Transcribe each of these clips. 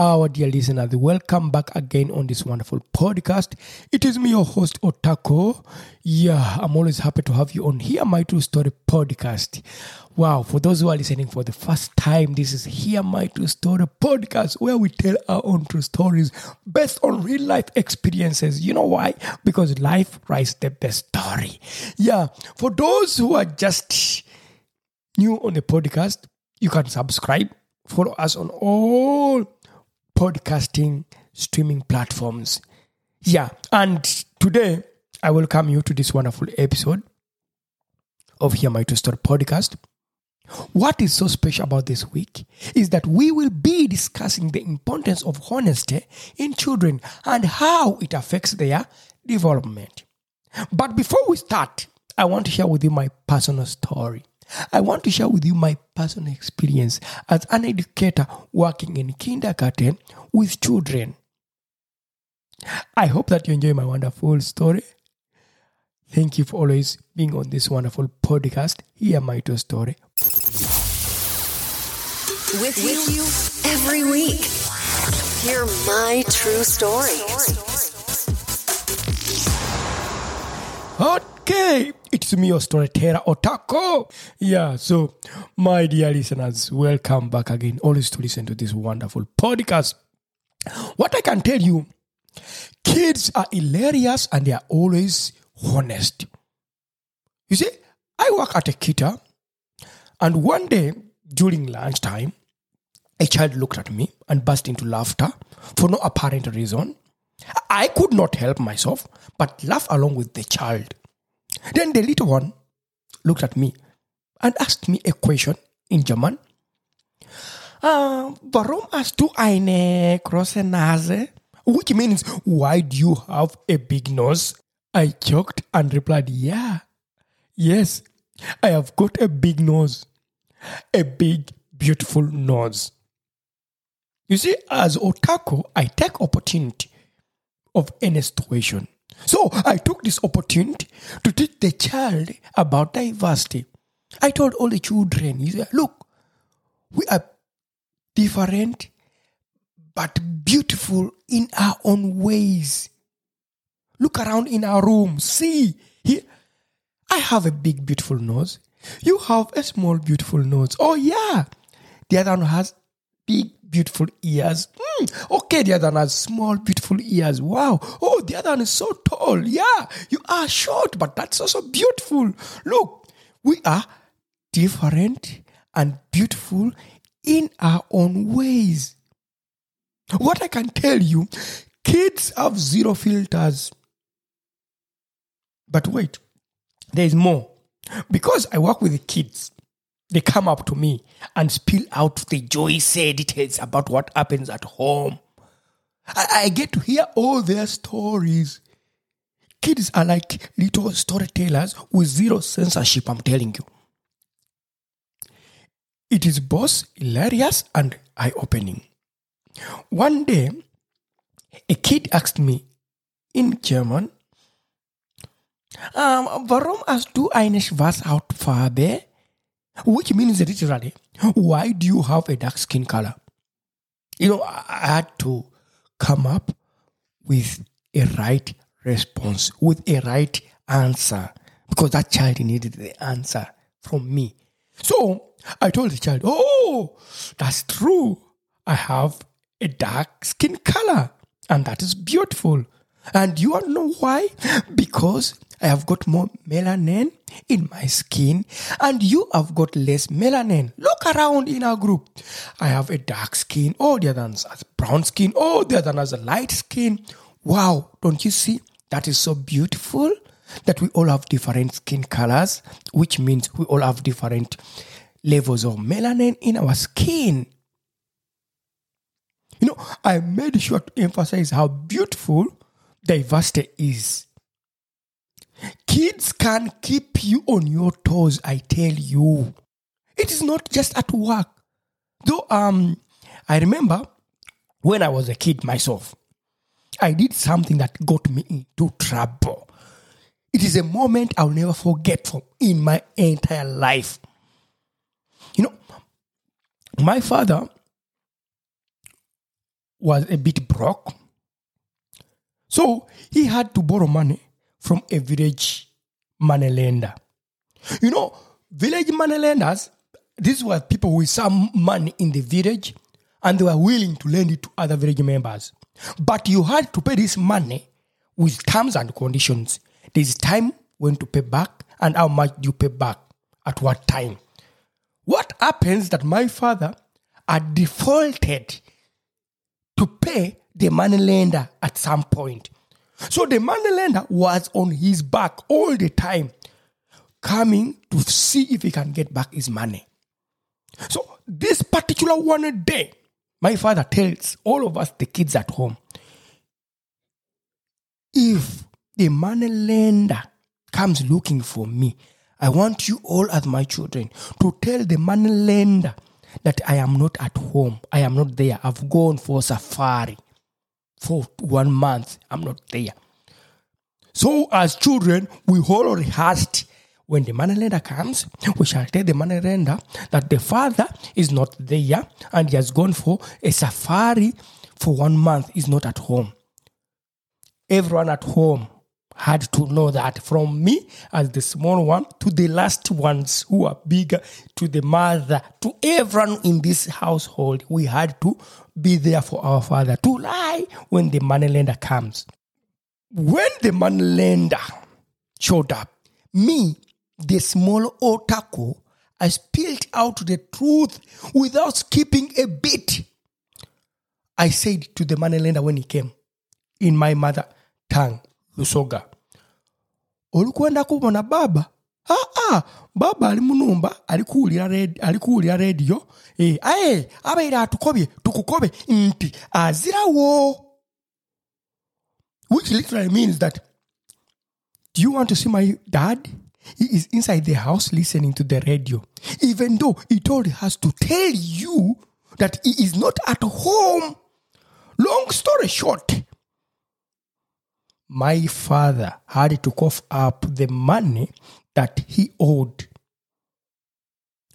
Our dear listeners, welcome back again on this wonderful podcast. It is me, your host, Otako. Yeah, I'm always happy to have you on Hear My True Story podcast. Wow, for those who are listening for the first time, this is Hear My True Story podcast where we tell our own true stories based on real life experiences. You know why? Because life writes the best story. Yeah, for those who are just new on the podcast, you can subscribe, follow us on all podcasting streaming platforms. Yeah, and today I welcome you to this wonderful episode of Hear My True Story podcast. What is so special about this week is that we will be discussing the importance of honesty in children and how it affects their development. But before we start, I want to share with you my personal story. I want to share with you my personal experience as an educator working in kindergarten with children. I hope that you enjoy my wonderful story. Thank you for always being on this wonderful podcast. Hear my true story. With you every week. Hear my true story. Okay, it's me, your storyteller Otako. Yeah, so my dear listeners, welcome back again. Always to listen to this wonderful podcast. What I can tell you, kids are hilarious and they are always honest. You see, I work at a kita, and one day during lunchtime, a child looked at me and burst into laughter for no apparent reason. I could not help myself but laugh along with the child. Then the little one looked at me and asked me a question in German. Uh, warum hast du eine große Nase? Which means, why do you have a big nose? I choked and replied, yeah, yes, I have got a big nose. A big, beautiful nose. You see, as Otako, I take opportunity of any situation. So I took this opportunity to teach the child about diversity. I told all the children, look, we are different but beautiful in our own ways. Look around in our room. See, here, I have a big, beautiful nose. You have a small, beautiful nose. Oh, yeah. The other one has big, beautiful ears. Hmm. Hmm, Okay, the other one has small, beautiful ears. Wow. Oh, the other one is so tall. Yeah, you are short, but that's also beautiful. Look, we are different and beautiful in our own ways. What I can tell you, kids have zero filters. But wait, there is more. Because I work with the kids, they come up to me and spill out the joyous details about what happens at home. I, I get to hear all their stories. Kids are like little storytellers with zero censorship, I'm telling you. It is both hilarious and eye opening. One day, a kid asked me in German, um, warum hast du eine schwarze Hautfarbe? Which means literally, why do you have a dark skin color? You know, I had to come up with a right response, with a right answer, because that child needed the answer from me. So I told the child, Oh, that's true. I have a dark skin color, and that is beautiful. And you want to know why? Because I have got more melanin in my skin, and you have got less melanin. Look around in our group. I have a dark skin, oh, the other one has brown skin, oh, the other one has a light skin. Wow, don't you see? That is so beautiful that we all have different skin colors, which means we all have different levels of melanin in our skin. You know, I made sure to emphasize how beautiful diversity is. Kids can keep you on your toes, I tell you. It is not just at work. Though um I remember when I was a kid myself, I did something that got me into trouble. It is a moment I'll never forget from in my entire life. You know, my father was a bit broke. So he had to borrow money from a village money lender. You know, village money lenders, these were people with some money in the village and they were willing to lend it to other village members. But you had to pay this money with terms and conditions. There's time when to pay back and how much you pay back at what time. What happens that my father had defaulted to pay the money lender at some point. So the money lender was on his back all the time, coming to see if he can get back his money. So this particular one day, my father tells all of us, the kids at home, if the money lender comes looking for me, I want you all as my children to tell the money lender that I am not at home. I am not there. I've gone for safari for one month. I'm not there. So, as children, we all rehearsed when the money lender comes, we shall tell the money lender that the father is not there and he has gone for a safari for one month, is not at home. Everyone at home had to know that from me as the small one to the last ones who are bigger, to the mother, to everyone in this household, we had to be there for our father to lie when the money lender comes. When the money lender showed up, me, the small Otako, I spilled out the truth without skipping a bit. I said to the money lender when he came, in my mother tongue, Lusoga, baba. Aa baba ali munumba rediyo eh, aye abaire atukobye tukukobe nti azirawo. Which literally means that do you want to see my dad? He is inside the house listening to the radio. Even though he told us to tell you that he is not at home. Long story short my father had to cough up the money that he owed.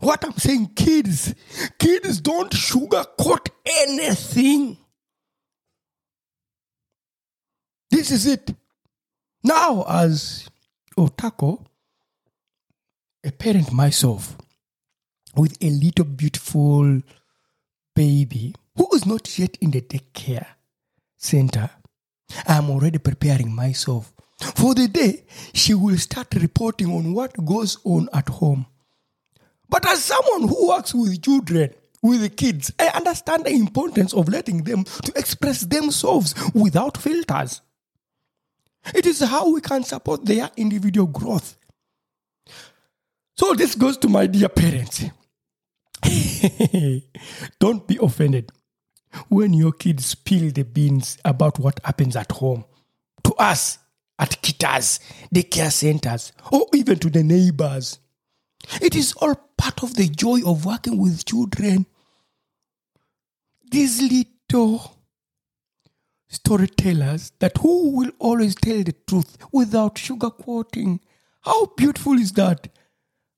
What I'm saying, kids, kids don't sugarcoat anything. This is it. Now, as Otako, a parent myself, with a little beautiful baby who is not yet in the daycare center, I'm already preparing myself for the day she will start reporting on what goes on at home. But as someone who works with children, with the kids, I understand the importance of letting them to express themselves without filters. It is how we can support their individual growth. So this goes to my dear parents. Don't be offended when your kids spill the beans about what happens at home to us at kitas, the care centers, or even to the neighbors. It is all part of the joy of working with children. These little storytellers that who will always tell the truth without sugarcoating. How beautiful is that?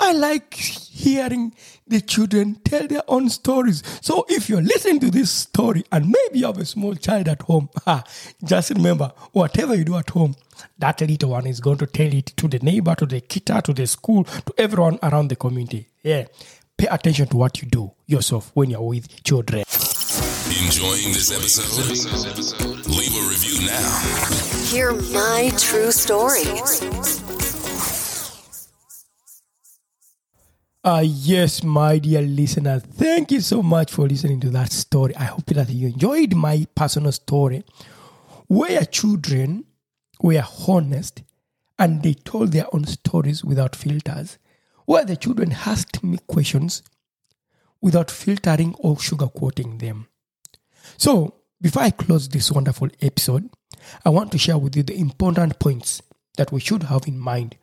I like hearing the children tell their own stories. So if you're listening to this story and maybe you have a small child at home, just remember whatever you do at home, that little one is going to tell it to the neighbor, to the kita, to the school, to everyone around the community. Yeah. Pay attention to what you do yourself when you're with children. Enjoying this episode? Leave a review now. Hear my true story. Uh, yes, my dear listener, thank you so much for listening to that story. I hope that you enjoyed my personal story where children were honest and they told their own stories without filters, where the children asked me questions without filtering or sugarcoating them. So, before I close this wonderful episode, I want to share with you the important points that we should have in mind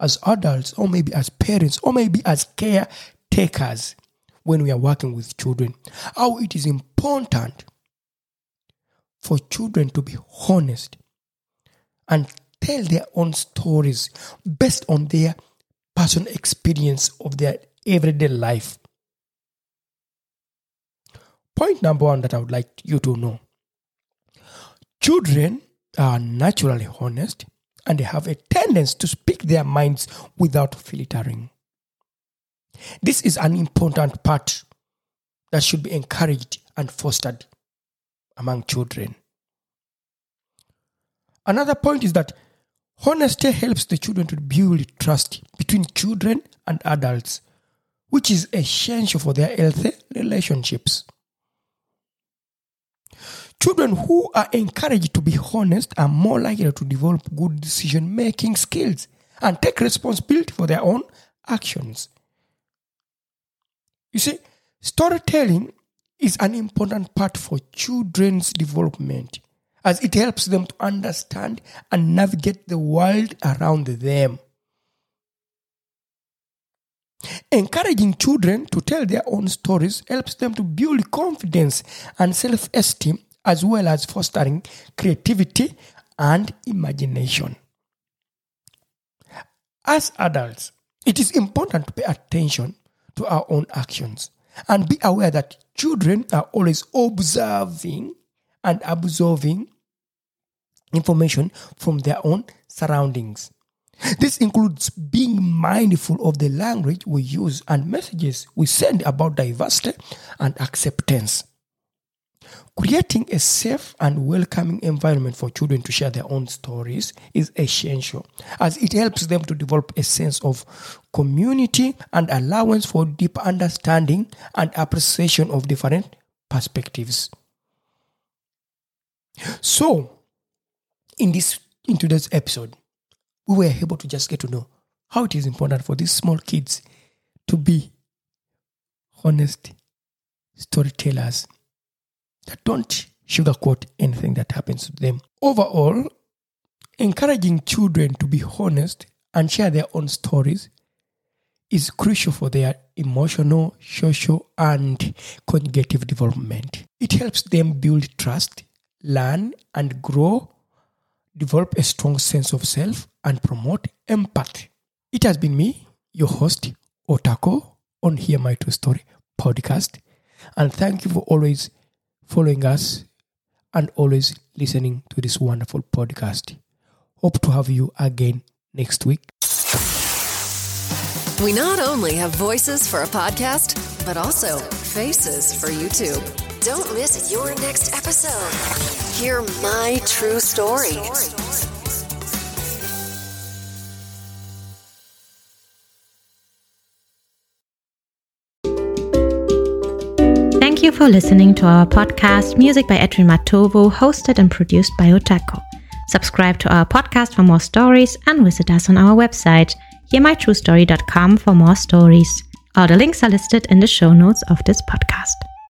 as adults, or maybe as parents, or maybe as caretakers when we are working with children. How it is important for children to be honest and tell their own stories based on their personal experience of their everyday life. Point number one that I would like you to know children are naturally honest and they have a tendency to speak their minds without filtering. This is an important part that should be encouraged and fostered among children. Another point is that honesty helps the children to build trust between children and adults, which is essential for their healthy relationships. Children who are encouraged to be honest are more likely to develop good decision making skills and take responsibility for their own actions. You see, storytelling is an important part for children's development as it helps them to understand and navigate the world around them. Encouraging children to tell their own stories helps them to build confidence and self esteem as well as fostering creativity and imagination. As adults, it is important to pay attention to our own actions and be aware that children are always observing and absorbing information from their own surroundings. This includes being mindful of the language we use and messages we send about diversity and acceptance. Creating a safe and welcoming environment for children to share their own stories is essential as it helps them to develop a sense of community and allowance for deep understanding and appreciation of different perspectives. So, in this in today's episode, we were able to just get to know how it is important for these small kids to be honest storytellers that don't sugarcoat anything that happens to them. Overall, encouraging children to be honest and share their own stories is crucial for their emotional, social, and cognitive development. It helps them build trust, learn, and grow, develop a strong sense of self, and promote empathy. It has been me, your host, Otako, on Hear My True Story podcast. And thank you for always following us and always listening to this wonderful podcast. Hope to have you again next week. We not only have voices for a podcast, but also faces for YouTube. Don't miss your next episode. Hear my true story. For listening to our podcast, Music by Edwin Matovo, hosted and produced by Otako. Subscribe to our podcast for more stories and visit us on our website, hearmytruestory.com for more stories. All the links are listed in the show notes of this podcast.